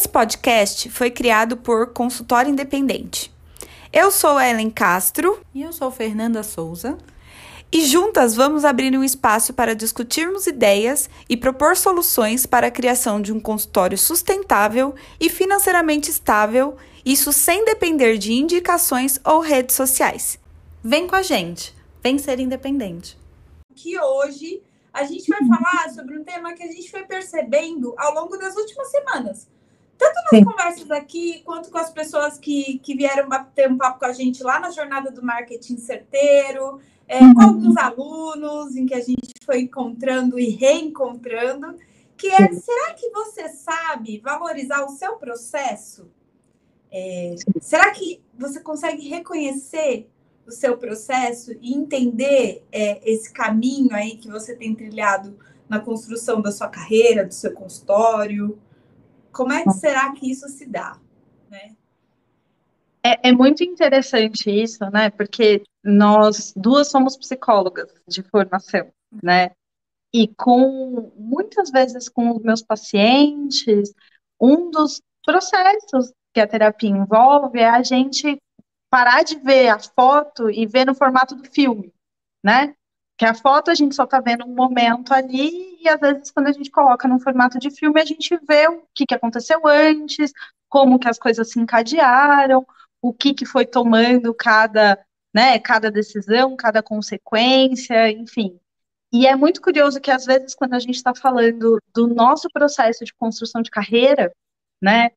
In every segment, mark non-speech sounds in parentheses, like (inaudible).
Esse podcast foi criado por Consultório Independente. Eu sou Ellen Castro. E eu sou Fernanda Souza. E juntas vamos abrir um espaço para discutirmos ideias e propor soluções para a criação de um consultório sustentável e financeiramente estável, isso sem depender de indicações ou redes sociais. Vem com a gente, vem ser independente. Que hoje a gente vai falar sobre um tema que a gente foi percebendo ao longo das últimas semanas. Tanto nas Sim. conversas aqui, quanto com as pessoas que, que vieram bater um papo com a gente lá na jornada do marketing certeiro, é, com alguns alunos em que a gente foi encontrando e reencontrando, que é, será que você sabe valorizar o seu processo? É, será que você consegue reconhecer o seu processo e entender é, esse caminho aí que você tem trilhado na construção da sua carreira, do seu consultório? Como é que será que isso se dá? Né? É, é, muito interessante isso, né? Porque nós duas somos psicólogas de formação, né? E com muitas vezes com os meus pacientes, um dos processos que a terapia envolve é a gente parar de ver a foto e ver no formato do filme, né? Que a foto a gente só está vendo um momento ali e às vezes quando a gente coloca no formato de filme a gente vê o que, que aconteceu antes, como que as coisas se encadearam, o que, que foi tomando cada, né, cada decisão, cada consequência, enfim. E é muito curioso que, às vezes, quando a gente está falando do nosso processo de construção de carreira, né,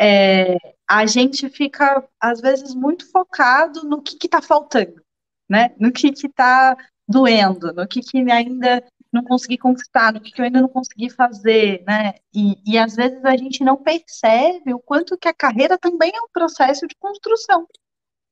é, a gente fica, às vezes, muito focado no que está faltando, né, no que está doendo, no que, que ainda não consegui conquistar, no que, que eu ainda não consegui fazer, né? E, e às vezes a gente não percebe o quanto que a carreira também é um processo de construção,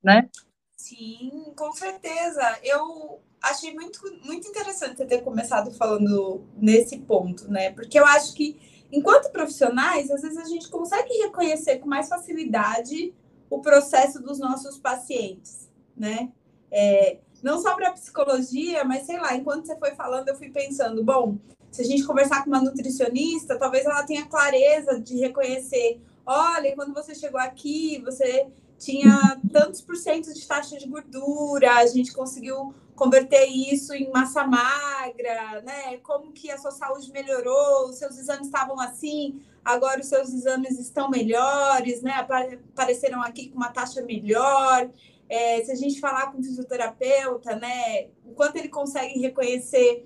né? Sim, com certeza. Eu achei muito, muito interessante você ter começado falando nesse ponto, né? Porque eu acho que, enquanto profissionais, às vezes a gente consegue reconhecer com mais facilidade o processo dos nossos pacientes, né? É, não só para psicologia, mas sei lá, enquanto você foi falando, eu fui pensando, bom, se a gente conversar com uma nutricionista, talvez ela tenha clareza de reconhecer, olha, quando você chegou aqui, você tinha tantos por cento de taxa de gordura, a gente conseguiu converter isso em massa magra, né? Como que a sua saúde melhorou, os seus exames estavam assim, agora os seus exames estão melhores, né? Apareceram aqui com uma taxa melhor. É, se a gente falar com o fisioterapeuta, né, o quanto ele consegue reconhecer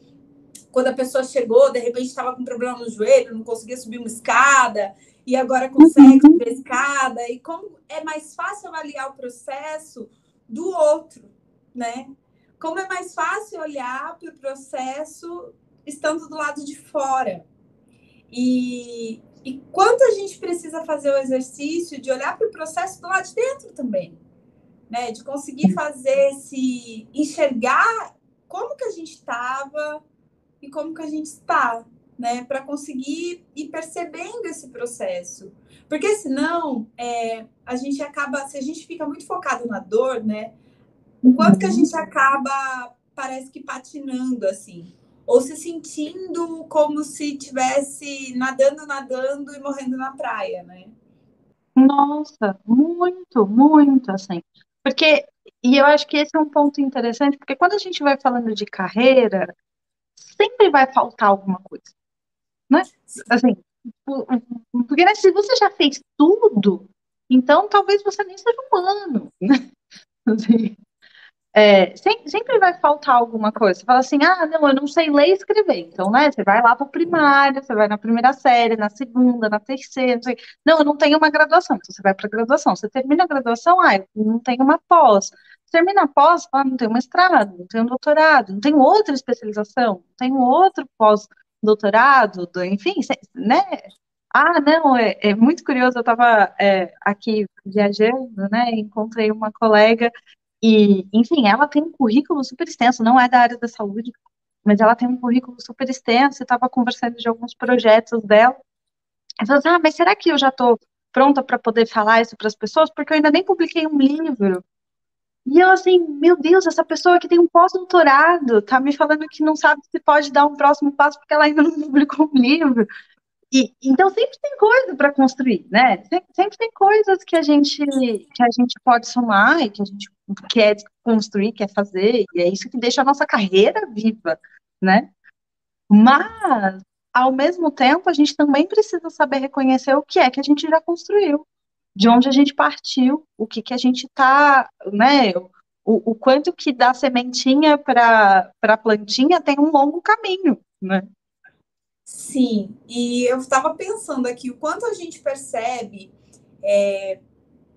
quando a pessoa chegou, de repente estava com problema no joelho, não conseguia subir uma escada, e agora consegue uhum. subir a escada, e como é mais fácil avaliar o processo do outro, né? Como é mais fácil olhar para o processo estando do lado de fora. E, e quanto a gente precisa fazer o exercício de olhar para o processo do lado de dentro também né? De conseguir fazer se enxergar como que a gente estava e como que a gente está, né? Para conseguir ir percebendo esse processo. Porque senão é, a gente acaba, se a gente fica muito focado na dor, né? O quanto que a gente acaba, parece que patinando assim. Ou se sentindo como se tivesse nadando, nadando e morrendo na praia, né? Nossa, muito, muito, assim. Porque, e eu acho que esse é um ponto interessante, porque quando a gente vai falando de carreira, sempre vai faltar alguma coisa. Né? Assim, porque né, se você já fez tudo, então talvez você nem seja humano. Né? (laughs) Assim, é, sempre, vai faltar alguma coisa. Você fala assim, ah, não, eu não sei ler e escrever. Então, né, você vai lá para o primário, você vai na primeira série, na segunda, na terceira, não. Não, eu não tenho uma graduação. Então, você vai para a graduação. Você termina a graduação, ah, eu não tenho uma pós. Termina a pós, ah, não tenho mestrado, não tenho doutorado, não tenho outra especialização, não tenho outro pós-doutorado, enfim, né? Ah, não, é, é muito curioso. Eu estava é, aqui viajando, né? Encontrei uma colega e, enfim, ela tem um currículo super extenso, não é da área da saúde, mas ela tem um currículo super extenso, eu estava conversando de alguns projetos dela. Eu assim, ah, mas será que eu já estou pronta para poder falar isso para as pessoas? Porque eu ainda nem publiquei um livro. E eu assim, meu Deus, essa pessoa que tem um pós-doutorado tá me falando que não sabe se pode dar um próximo passo porque ela ainda não (laughs) publicou um livro. E, então sempre tem coisa para construir, né? Sempre, tem coisas que a gente que a gente pode somar e que a gente quer construir, quer fazer, e é isso que deixa a nossa carreira viva, né? Mas ao mesmo tempo a gente também precisa saber reconhecer o que é que a gente já construiu, de onde a gente partiu, o que que a gente está, né? O, o quanto que da sementinha para a plantinha tem um longo caminho, né? Sim, e eu estava pensando aqui o quanto a gente percebe é,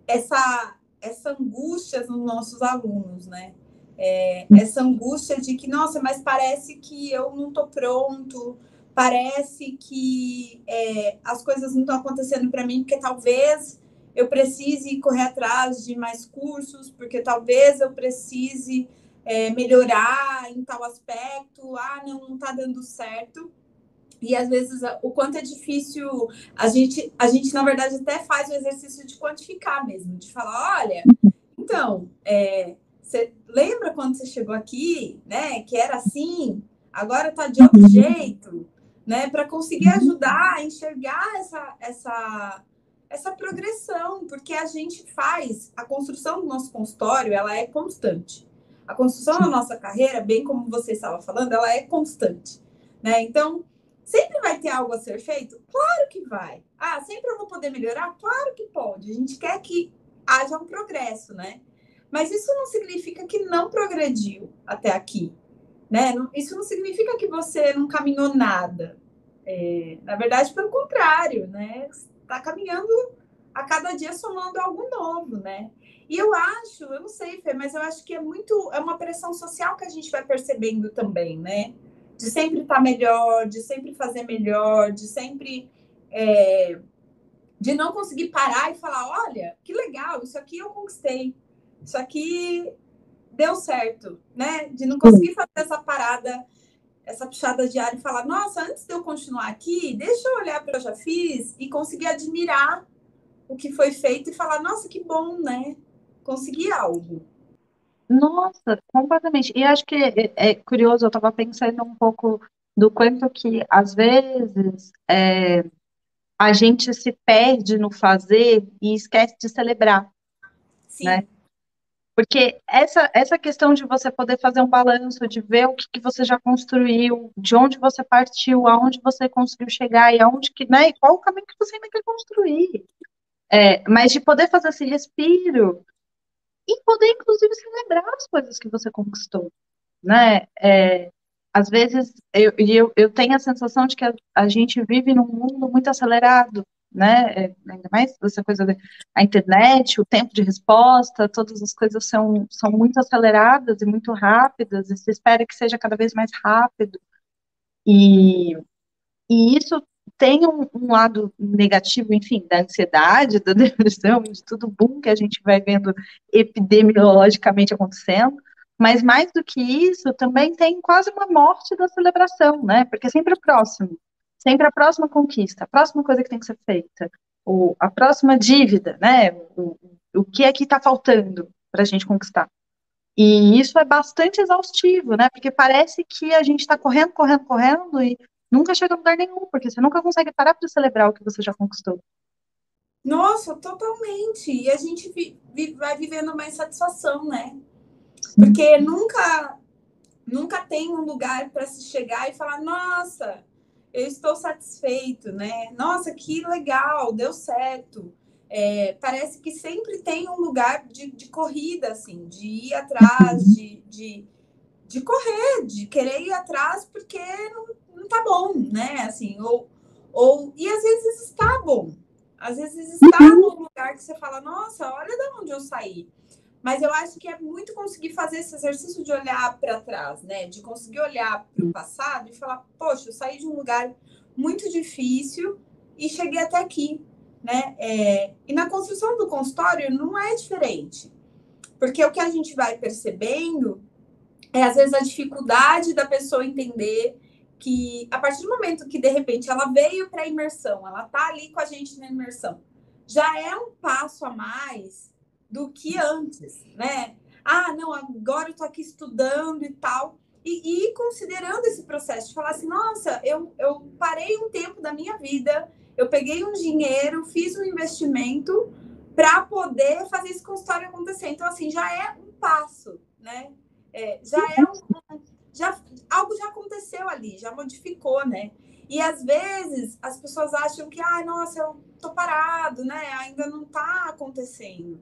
essa, essa angústia nos nossos alunos, né? É, essa angústia de que, nossa, mas parece que eu não estou pronto, parece que é, as coisas não estão acontecendo para mim, porque talvez eu precise correr atrás de mais cursos, porque talvez eu precise é, melhorar em tal aspecto, ah, não, não está dando certo. E às vezes o quanto é difícil a gente, a gente na verdade até faz o exercício de quantificar mesmo, de falar, olha, então, é, você lembra quando você chegou aqui, né? Que era assim, agora tá de outro jeito, né? Para conseguir ajudar a enxergar essa, essa, essa progressão, porque a gente faz a construção do nosso consultório, ela é constante. A construção da nossa carreira, bem como você estava falando, ela é constante, né? Então, Sempre vai ter algo a ser feito? Claro que vai. Ah, sempre eu vou poder melhorar? Claro que pode. A gente quer que haja um progresso, né? Mas isso não significa que não progrediu até aqui, né? Isso não significa que você não caminhou nada. É, na verdade, pelo contrário, né? Está caminhando a cada dia somando algo novo, né? E eu acho, eu não sei, Fê, mas eu acho que é muito, é uma pressão social que a gente vai percebendo também, né? De sempre estar tá melhor, de sempre fazer melhor, de sempre. É, de não conseguir parar e falar: olha, que legal, isso aqui eu conquistei, isso aqui deu certo, né? De não conseguir fazer essa parada, essa puxada diária e falar: nossa, antes de eu continuar aqui, deixa eu olhar para o que eu já fiz e conseguir admirar o que foi feito e falar: nossa, que bom, né? Consegui algo. Nossa, completamente. E acho que é, é curioso, eu estava pensando um pouco do quanto que, às vezes, é, a gente se perde no fazer e esquece de celebrar, Sim. né? Porque essa, essa questão de você poder fazer um balanço, de ver o que, que você já construiu, de onde você partiu, aonde você conseguiu chegar e aonde que, né, e qual o caminho que você ainda quer construir. É, mas de poder fazer esse respiro e poder, inclusive, celebrar as coisas que você conquistou, né? É, às vezes, eu, eu, eu tenho a sensação de que a, a gente vive num mundo muito acelerado, né? É, ainda mais essa coisa da internet, o tempo de resposta, todas as coisas são, são muito aceleradas e muito rápidas, e se espera que seja cada vez mais rápido. E, e isso tem um, um, lado negativo, enfim, da ansiedade, da (laughs) depressão, de tudo bom que a gente vai vendo epidemiologicamente acontecendo, mas mais do que isso, também tem quase uma morte da celebração, né? Porque é sempre o próximo, sempre a próxima conquista, a próxima coisa que tem que ser feita, ou a próxima dívida, né? O, o que é que está faltando para a gente conquistar. E isso é bastante exaustivo, né? Porque parece que a gente está correndo, correndo, correndo e nunca chega a lugar nenhum, porque você nunca consegue parar para celebrar o que você já conquistou. Nossa, totalmente. E a gente vi, vi, vai vivendo uma insatisfação, né? Porque nunca nunca tem um lugar para se chegar e falar, nossa, eu estou satisfeito, né? Nossa, que legal, deu certo. É, parece que sempre tem um lugar de, de corrida, assim, de ir atrás, de, de, de correr, de querer ir atrás, porque não, não tá bom, né? Assim, ou, ou e às vezes está bom. Às vezes está uhum. num lugar que você fala, nossa, olha de onde eu saí. Mas eu acho que é muito conseguir fazer esse exercício de olhar para trás, né? De conseguir olhar para o passado e falar, poxa, eu saí de um lugar muito difícil e cheguei até aqui, né? É, e na construção do consultório não é diferente. Porque o que a gente vai percebendo é, às vezes, a dificuldade da pessoa entender que a partir do momento que de repente ela veio para a imersão, ela tá ali com a gente na imersão, já é um passo a mais do que antes, né? Ah, não, agora eu tô aqui estudando e tal. e, e considerando esse processo, de falar assim, nossa, eu, eu parei um tempo da minha vida, eu peguei um dinheiro, fiz um investimento para poder fazer esse consultório acontecer. Então, assim, já é um passo, né? É, já é um, já, algo já aconteceu ali, já modificou, né? E às vezes as pessoas acham que, ah, nossa, eu tô parado, né? Ainda não tá acontecendo.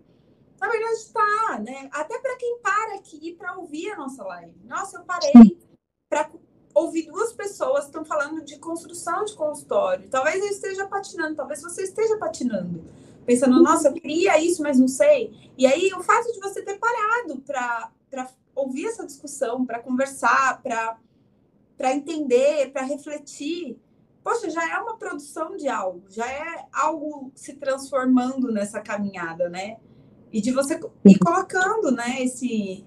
Na verdade, está, né? Até para quem para aqui para ouvir a nossa live. Nossa, eu parei para ouvir duas pessoas que estão falando de construção de consultório. Talvez eu esteja patinando, talvez você esteja patinando. Pensando, nossa, eu queria isso, mas não sei. E aí, o fato de você ter parado para ouvir essa discussão, para conversar, para entender, para refletir, poxa, já é uma produção de algo, já é algo se transformando nessa caminhada, né? E de você ir colocando, né, esse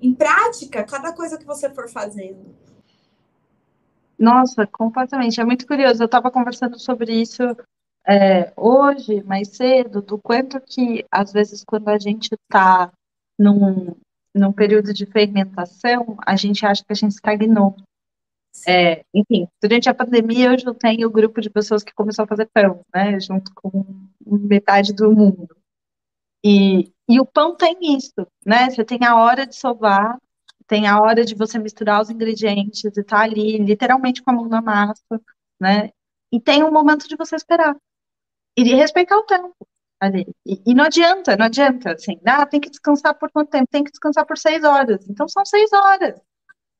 em prática cada coisa que você for fazendo. Nossa, completamente. É muito curioso. Eu estava conversando sobre isso é, hoje, mais cedo, do quanto que, às vezes, quando a gente está num, num período de fermentação, a gente acha que a gente estagnou. É, enfim, durante a pandemia, eu já tenho um grupo de pessoas que começou a fazer pão, né, junto com metade do mundo. E, e o pão tem isso, né? Você tem a hora de sovar, tem a hora de você misturar os ingredientes e tá ali, literalmente com a mão na massa, né? E tem um momento de você esperar. E de respeitar o tempo ali. E, e, não adianta, não adianta, assim, ah, tem que descansar por quanto tempo? Tem que descansar por seis horas. Então são seis horas.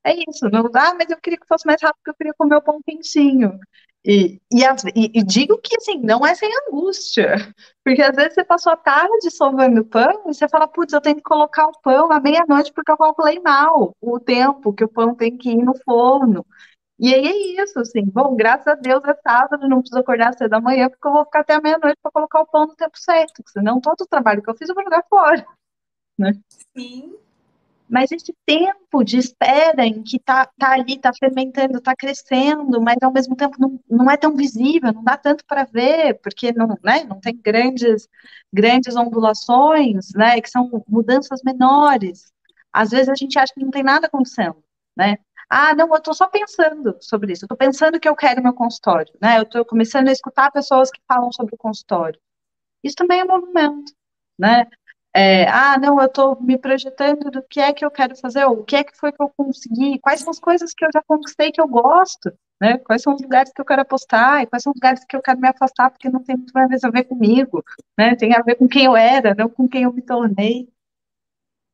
É isso. Não, ah, mas eu queria que fosse mais rápido, eu queria comer o pão quentinho. E, e, e, e, digo que, assim, não é sem angústia, porque às vezes você passou a tarde sovando pão e você fala, putz, eu tenho que colocar o pão à meia-noite porque eu calculei mal o tempo que o pão tem que ir no forno. E aí é isso, assim, bom, graças a Deus é sábado, não preciso acordar cedo da manhã, porque eu vou ficar até a meia-noite para colocar o pão no tempo certo, senão todo o trabalho que eu fiz eu vou jogar fora, (laughs) né? Sim, mas esse tempo de espera em que tá, tá ali, tá fermentando, tá crescendo, mas ao mesmo tempo não, não é tão visível, não dá tanto para ver, porque não, né, não tem grandes, grandes ondulações, né, que são mudanças menores. Às vezes a gente acha que não tem nada acontecendo, né? Ah, não, eu estou só pensando sobre isso, eu estou pensando que eu quero meu consultório, né? Eu estou começando a escutar pessoas que falam sobre o consultório. Isso também é movimento, né? É, ah, não, eu estou me projetando do que é que eu quero fazer, ou o que é que foi que eu consegui, quais são as coisas que eu já conquistei que eu gosto, né? Quais são os lugares que eu quero apostar, e quais são os lugares que eu quero me afastar porque não tem muito mais a ver comigo, né? Tem a ver com quem eu era, não com quem eu me tornei.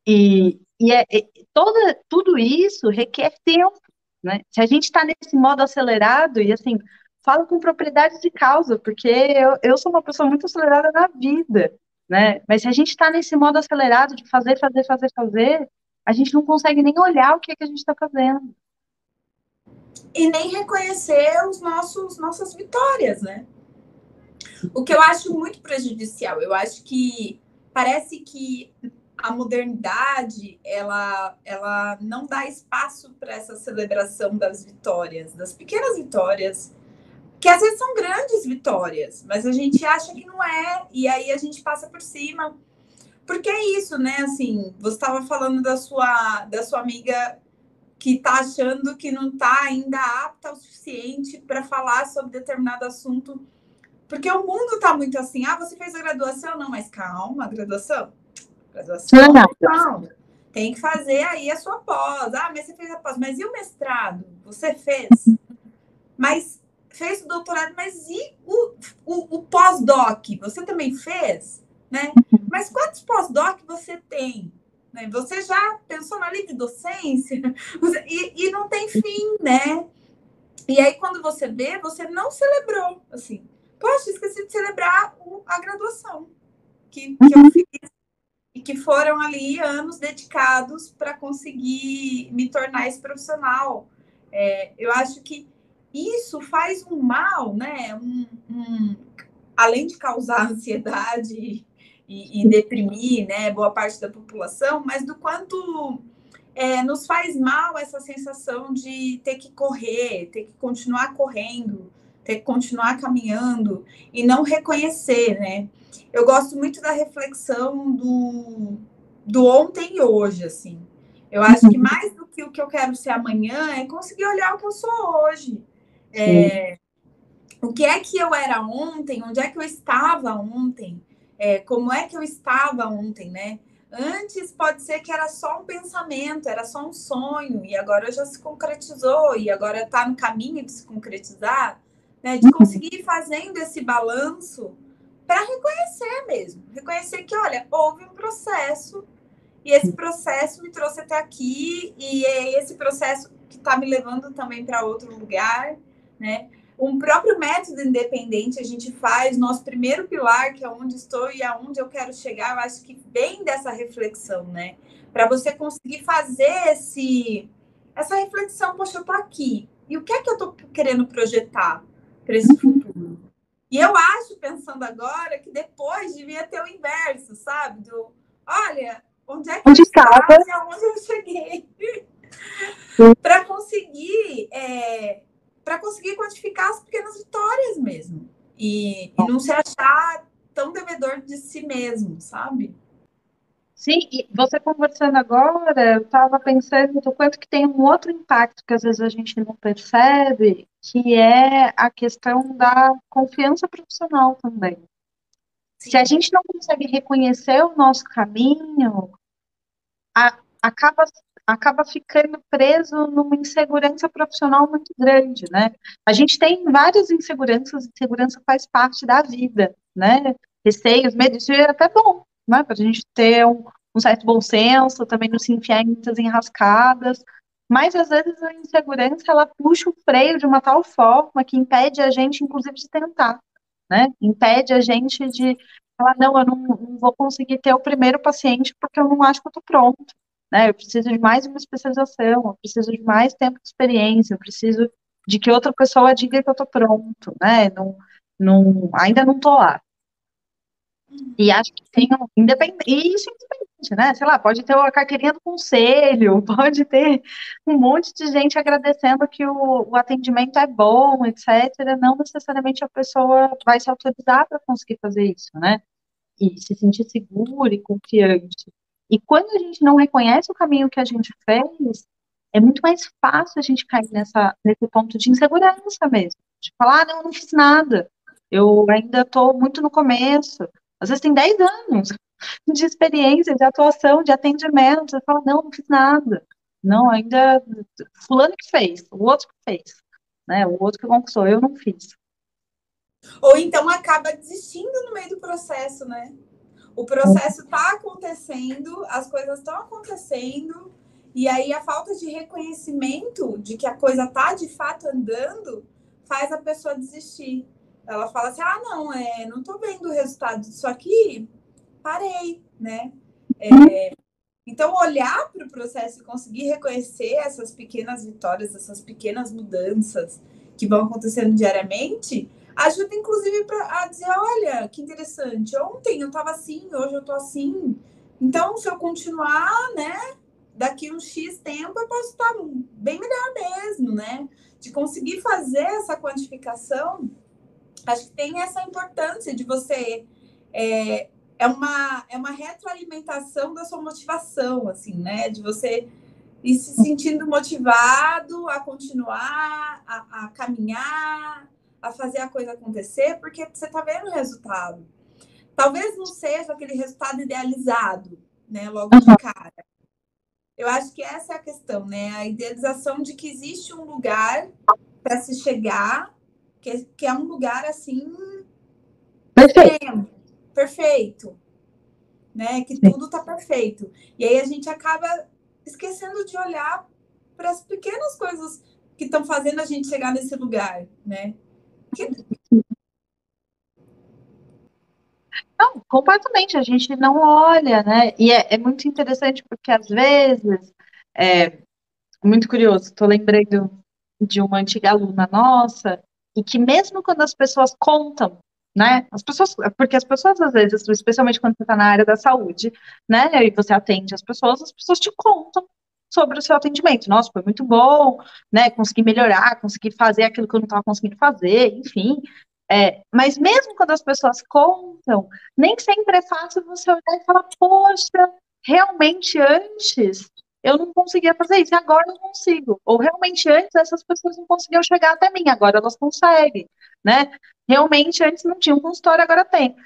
E, e é, é toda, tudo isso requer tempo, né? Se a gente está nesse modo acelerado, e assim, falo com propriedade de causa, porque eu, eu sou uma pessoa muito acelerada na vida, né? Mas se a gente está nesse modo acelerado de fazer, fazer, fazer, fazer, a gente não consegue nem olhar o que, é que a gente está fazendo. E nem reconhecer os nossos nossas vitórias, né? O que eu acho muito prejudicial. Eu acho que parece que a modernidade ela, ela não dá espaço para essa celebração das vitórias, das pequenas vitórias, que às vezes são grandes vitórias, mas a gente acha que não é, e aí a gente passa por cima. Porque é isso, né? Assim, você estava falando da sua, da sua amiga que está achando que não está ainda apta o suficiente para falar sobre determinado assunto. Porque o mundo está muito assim, ah, você fez a graduação? Não, mas calma, graduação. Graduação, não. Tem que fazer aí a sua pós. Ah, mas você fez a pós. Mas e o mestrado? Você fez? Mas fez o doutorado, mas e o, o, o pós-doc? Você também fez? Né? Mas quantos pós-doc você tem? Né? Você já pensou na livre docência? (laughs) E, e não tem fim, né? E aí, quando você vê, você não celebrou, assim. Poxa, esqueci de celebrar o, a graduação que, que eu fiz e que foram ali anos dedicados para conseguir me tornar esse profissional. É, eu acho que isso faz um mal, né? Um, um, além de causar (laughs) ansiedade e, e, deprimir, né, boa parte da população, mas do quanto é, nos faz mal essa sensação de ter que correr, ter que continuar correndo, ter que continuar caminhando e não reconhecer, né? Eu gosto muito da reflexão do, do ontem e hoje, assim. Eu acho que mais do que o que eu quero ser amanhã é conseguir olhar o que eu sou hoje. É, o que é que eu era ontem? Onde é que eu estava ontem? É, como é que eu estava ontem, né? Antes pode ser que era só um pensamento, era só um sonho, e agora já se concretizou, e agora está no caminho de se concretizar, né? De conseguir ir fazendo esse balanço para reconhecer mesmo, reconhecer que, olha, houve um processo, e esse processo me trouxe até aqui, e é esse processo que está me levando também para outro lugar, né? Um próprio método independente a gente faz, nosso primeiro pilar, que é onde estou e aonde eu quero chegar, eu acho que vem dessa reflexão, né? Para você conseguir fazer esse, essa reflexão, poxa, eu tô aqui, e o que é que eu tô querendo projetar para esse futuro? E eu acho, pensando agora, que depois devia ter o inverso, sabe? Do, olha, onde é que onde eu estava e aonde eu cheguei? para conseguir é, para conseguir quantificar as pequenas vitórias mesmo. E, e não se achar tão devedor de si mesmo, sabe? Sim, e você conversando agora, eu estava pensando do quanto que tem um outro impacto que às vezes a gente não percebe, que é a questão da confiança profissional também. Sim. Se a gente não consegue reconhecer o nosso caminho, a, acaba acaba ficando preso numa insegurança profissional muito grande, né? A gente tem várias inseguranças, insegurança faz parte da vida, né? Receios, medos, isso é até bom, né? Para a gente ter um, um, certo bom senso, também não se enfiar em muitas enrascadas, mas às vezes a insegurança, ela puxa o freio de uma tal forma que impede a gente, inclusive, de tentar, né? Impede a gente de falar, não, eu não, não vou conseguir ter o primeiro paciente porque eu não acho que eu estou pronto, né? Eu preciso de mais uma especialização, eu preciso de mais tempo de experiência, eu preciso de que outra pessoa diga que eu estou pronto, né? Não, não, ainda não estou lá. E acho que tem um independente, isso é independente, né? Sei lá, pode ter a carteirinha do conselho, (laughs) pode ter um monte de gente agradecendo que o, o atendimento é bom, etc. Não necessariamente a pessoa vai se autorizar para conseguir fazer isso, né? E se sentir segura e confiante. E quando a gente não reconhece o caminho que a gente fez, é muito mais fácil a gente cair nessa, nesse ponto de insegurança mesmo. De falar, ah, não, eu não fiz nada. Eu ainda estou muito no começo. Às vezes tem 10 anos (laughs) de experiência, de atuação, de atendimento. Você fala, não, não fiz nada. Não, ainda fulano que fez, o outro que fez. Né? O outro que conquistou, eu não fiz. Ou então acaba desistindo no meio do processo, né? O processo está acontecendo, as coisas estão acontecendo, e aí a falta de reconhecimento de que a coisa está de fato andando faz a pessoa desistir. Ela fala assim: ah, não, é, não estou vendo o resultado disso aqui, parei, né? É, então, olhar para o processo e conseguir reconhecer essas pequenas vitórias, essas pequenas mudanças que vão acontecendo diariamente, ajuda inclusive pra, a dizer, olha, que interessante, ontem eu estava assim, hoje eu estou assim. Então, se eu continuar, né, daqui um X tempo eu posso estar bem melhor mesmo, né? De conseguir fazer essa quantificação, acho que tem essa importância de você é, é uma é uma retroalimentação da sua motivação, assim, né? De você ir se sentindo motivado a continuar, a, a caminhar, a fazer a coisa acontecer porque você está vendo o resultado. Talvez não seja aquele resultado idealizado, né, logo de cara. Eu acho que essa é a questão, né? A idealização de que existe um lugar para se chegar, que, que é um lugar assim perfeito, perfeito né? Que tudo está perfeito. E aí a gente acaba esquecendo de olhar para as pequenas coisas que estão fazendo a gente chegar nesse lugar, né? Não, completamente, a gente não olha, né? E é, é muito interessante porque às vezes, é muito curioso, estou lembrando de uma antiga aluna nossa, e que mesmo quando as pessoas contam, né? As pessoas, porque as pessoas às vezes, especialmente quando você está na área da saúde, né? E você atende as pessoas, as pessoas te contam sobre o seu atendimento. Nossa, foi muito bom, né? Consegui melhorar, consegui fazer aquilo que eu não estava conseguindo fazer, enfim. É, mas mesmo quando as pessoas contam, nem sempre é fácil você olhar e falar, poxa, realmente antes eu não conseguia fazer isso, e agora eu consigo. Ou realmente antes essas pessoas não conseguiam chegar até mim, agora elas conseguem, né? Realmente antes não tinha um consultório, agora tem.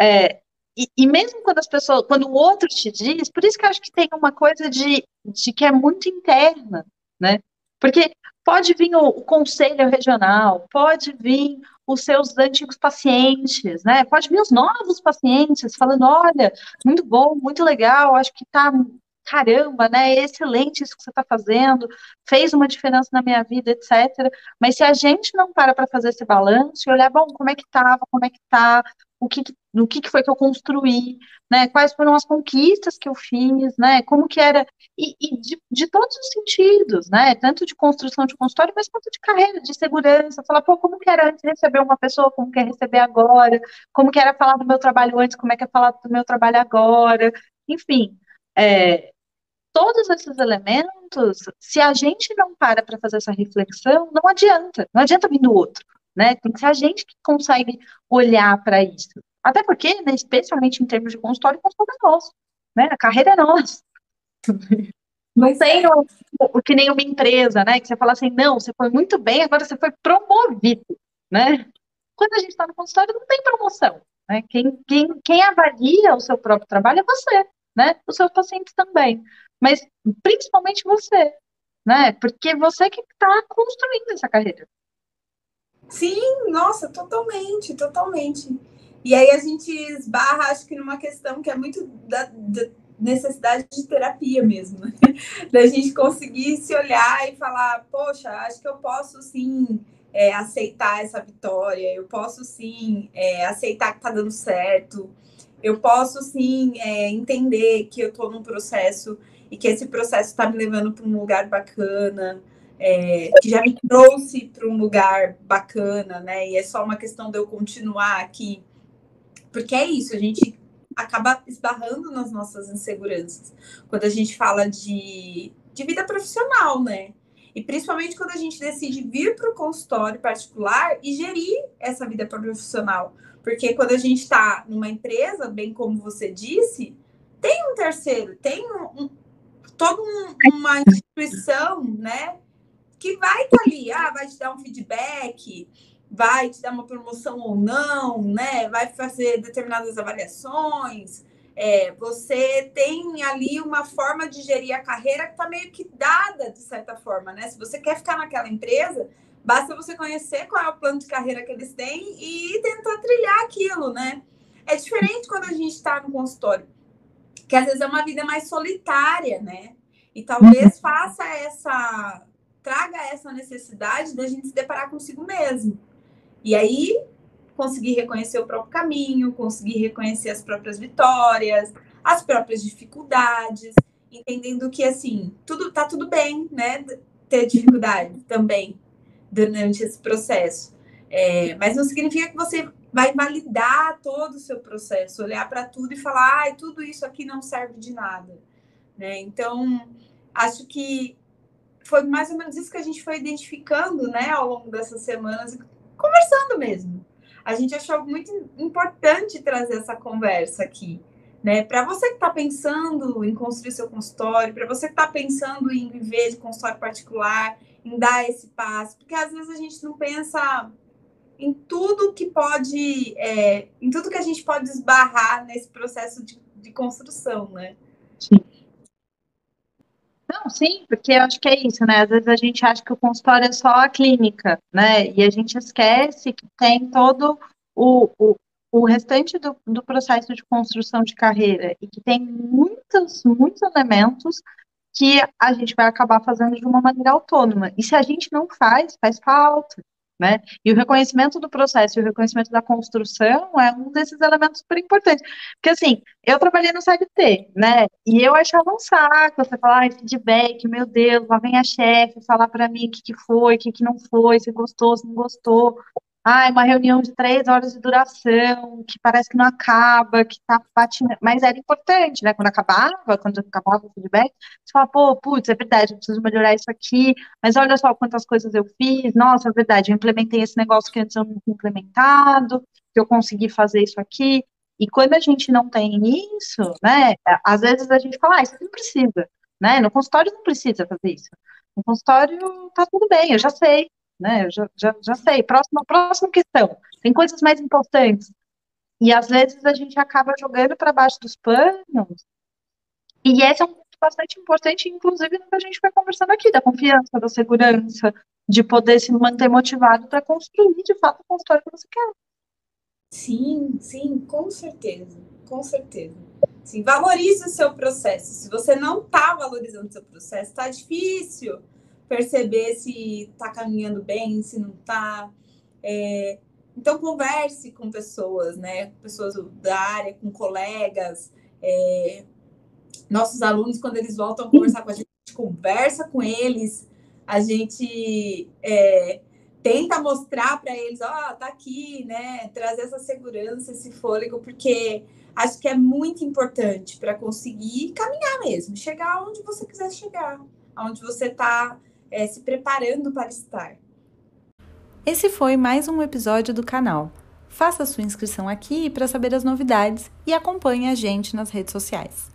É, e, e, mesmo quando as pessoas, quando o outro te diz, por isso que eu acho que tem uma coisa de, de que é muito interna, né? Porque pode vir o, o conselho regional, pode vir os seus antigos pacientes, né? Pode vir os novos pacientes falando, olha, muito bom, muito legal, acho que tá caramba, né? É excelente isso que você está fazendo, fez uma diferença na minha vida, etc. Mas se a gente não para para fazer esse balanço e olhar, bom, como é que estava, como é que está, o que, o que foi que eu construí, né? Quais foram as conquistas que eu fiz, né? Como que era e, e de, de, todos os sentidos, né? Tanto de construção de consultório, mas quanto de carreira, de segurança. Falar, pô, como que era antes receber uma pessoa, como que é receber agora? Como que era falar do meu trabalho antes, como é que é falar do meu trabalho agora? Enfim, é, todos esses elementos, se a gente não para para fazer essa reflexão, não adianta, não adianta vir do outro, né? Tem que ser a gente que consegue olhar para isso. Até porque, né, especialmente em termos de consultório, o consultório é nosso, né? A carreira é nossa. (laughs) Não tem o, o, que nem uma empresa, né? Que você fala assim, não, você foi muito bem, agora você foi promovido, né? Quando a gente está no consultório, não tem promoção. Né? Quem, quem, quem avalia o seu próprio trabalho é você, né? Os seus pacientes também mas principalmente você, né? Porque você que está construindo essa carreira. Sim, nossa, totalmente, totalmente. E aí a gente esbarra, acho que numa questão que é muito da, da necessidade de terapia mesmo, né? (laughs) da gente conseguir se olhar e falar, poxa, acho que eu posso sim é, aceitar essa vitória, eu posso sim é, aceitar que tá dando certo, eu posso sim é, entender que eu estou num processo e que esse processo está me levando para um lugar bacana, é, que já me trouxe para um lugar bacana, né? E é só uma questão de eu continuar aqui. Porque é isso, a gente acaba esbarrando nas nossas inseguranças. Quando a gente fala de, de vida profissional, né? E principalmente quando a gente decide vir para o consultório particular e gerir essa vida profissional. Porque quando a gente está numa empresa, bem como você disse, tem um terceiro, tem um, toda um, uma instituição, né, que vai estar tá ali, ah, vai te dar um feedback, vai te dar uma promoção ou não, né, vai fazer determinadas avaliações. É, você tem ali uma forma de gerir a carreira que está meio que dada, de certa forma, né? Se você quer ficar naquela empresa, basta você conhecer qual é o plano de carreira que eles têm e tentar trilhar aquilo, né? É diferente quando a gente está no consultório que às vezes é uma vida mais solitária, né? E talvez faça essa, traga essa necessidade da gente se deparar consigo mesmo. E aí conseguir reconhecer o próprio caminho, conseguir reconhecer as próprias vitórias, as próprias dificuldades, entendendo que assim, tudo tá tudo bem, né? Ter dificuldade (laughs) também durante esse processo. É, mas não significa que você vai validar todo o seu processo, olhar para tudo e falar, ai, tudo isso aqui não serve de nada. Né? Então, acho que foi mais ou menos isso que a gente foi identificando né, ao longo dessas semanas, conversando mesmo. A gente achou muito importante trazer essa conversa aqui. Né? Para você que está pensando em construir seu consultório, para você que está pensando em viver de consultório particular, em dar esse passo, porque às vezes a gente não pensa em tudo que pode, é, em tudo que a gente pode esbarrar nesse processo de, de construção, né? Sim. Não, sim, porque eu acho que é isso, né? Às vezes a gente acha que o consultório é só a clínica, né? E a gente esquece que tem todo o, o, o restante do, do processo de construção de carreira e que tem muitos, muitos elementos que a gente vai acabar fazendo de uma maneira autônoma. E se a gente não faz, faz falta. Né? E o reconhecimento do processo e o reconhecimento da construção é um desses elementos super importantes. Porque, assim, eu trabalhei no CLT, né? E eu achava um saco você falar, ah, feedback, meu Deus, lá vem a chefe falar para mim o que, que foi, o que, que não foi, se gostou, se não gostou. Ah, uma reunião de três horas de duração, que parece que não acaba, que tá batendo. Mas era importante, né? Quando acabava, quando acabava o feedback, você fala, pô, putz, é verdade, eu preciso melhorar isso aqui, mas olha só quantas coisas eu fiz, nossa, é verdade, eu implementei esse negócio que antes eu não tinha implementado, que eu consegui fazer isso aqui. E quando a gente não tem isso, né? Às vezes a gente fala, ah, isso não precisa né? No consultório não precisa fazer isso. No consultório tá tudo bem, eu já sei, né? Eu já, já, já sei. Próxima, próxima questão. Tem coisas mais importantes. E às vezes a gente acaba jogando para baixo dos panos. E esse é um ponto bastante importante, inclusive no que a gente vai conversando aqui, da confiança, da segurança, de poder se manter motivado para construir de fato o consultório que você quer. Sim, sim, com certeza, com certeza. Sim, valorize o seu processo. Se você não está valorizando o seu processo, está difícil perceber se está caminhando bem, se não está. É... Então, converse com pessoas, né? Pessoas da área, com colegas. É... Nossos alunos, quando eles voltam a conversar com a gente, conversa com eles, a gente é tenta mostrar para eles, ó, oh, tá aqui, né? Trazer essa segurança, esse fôlego, porque acho que é muito importante para conseguir caminhar mesmo, chegar onde você quiser chegar, aonde você está é, se preparando para estar. Esse foi mais um episódio do canal. Faça sua inscrição aqui para saber as novidades e acompanhe a gente nas redes sociais.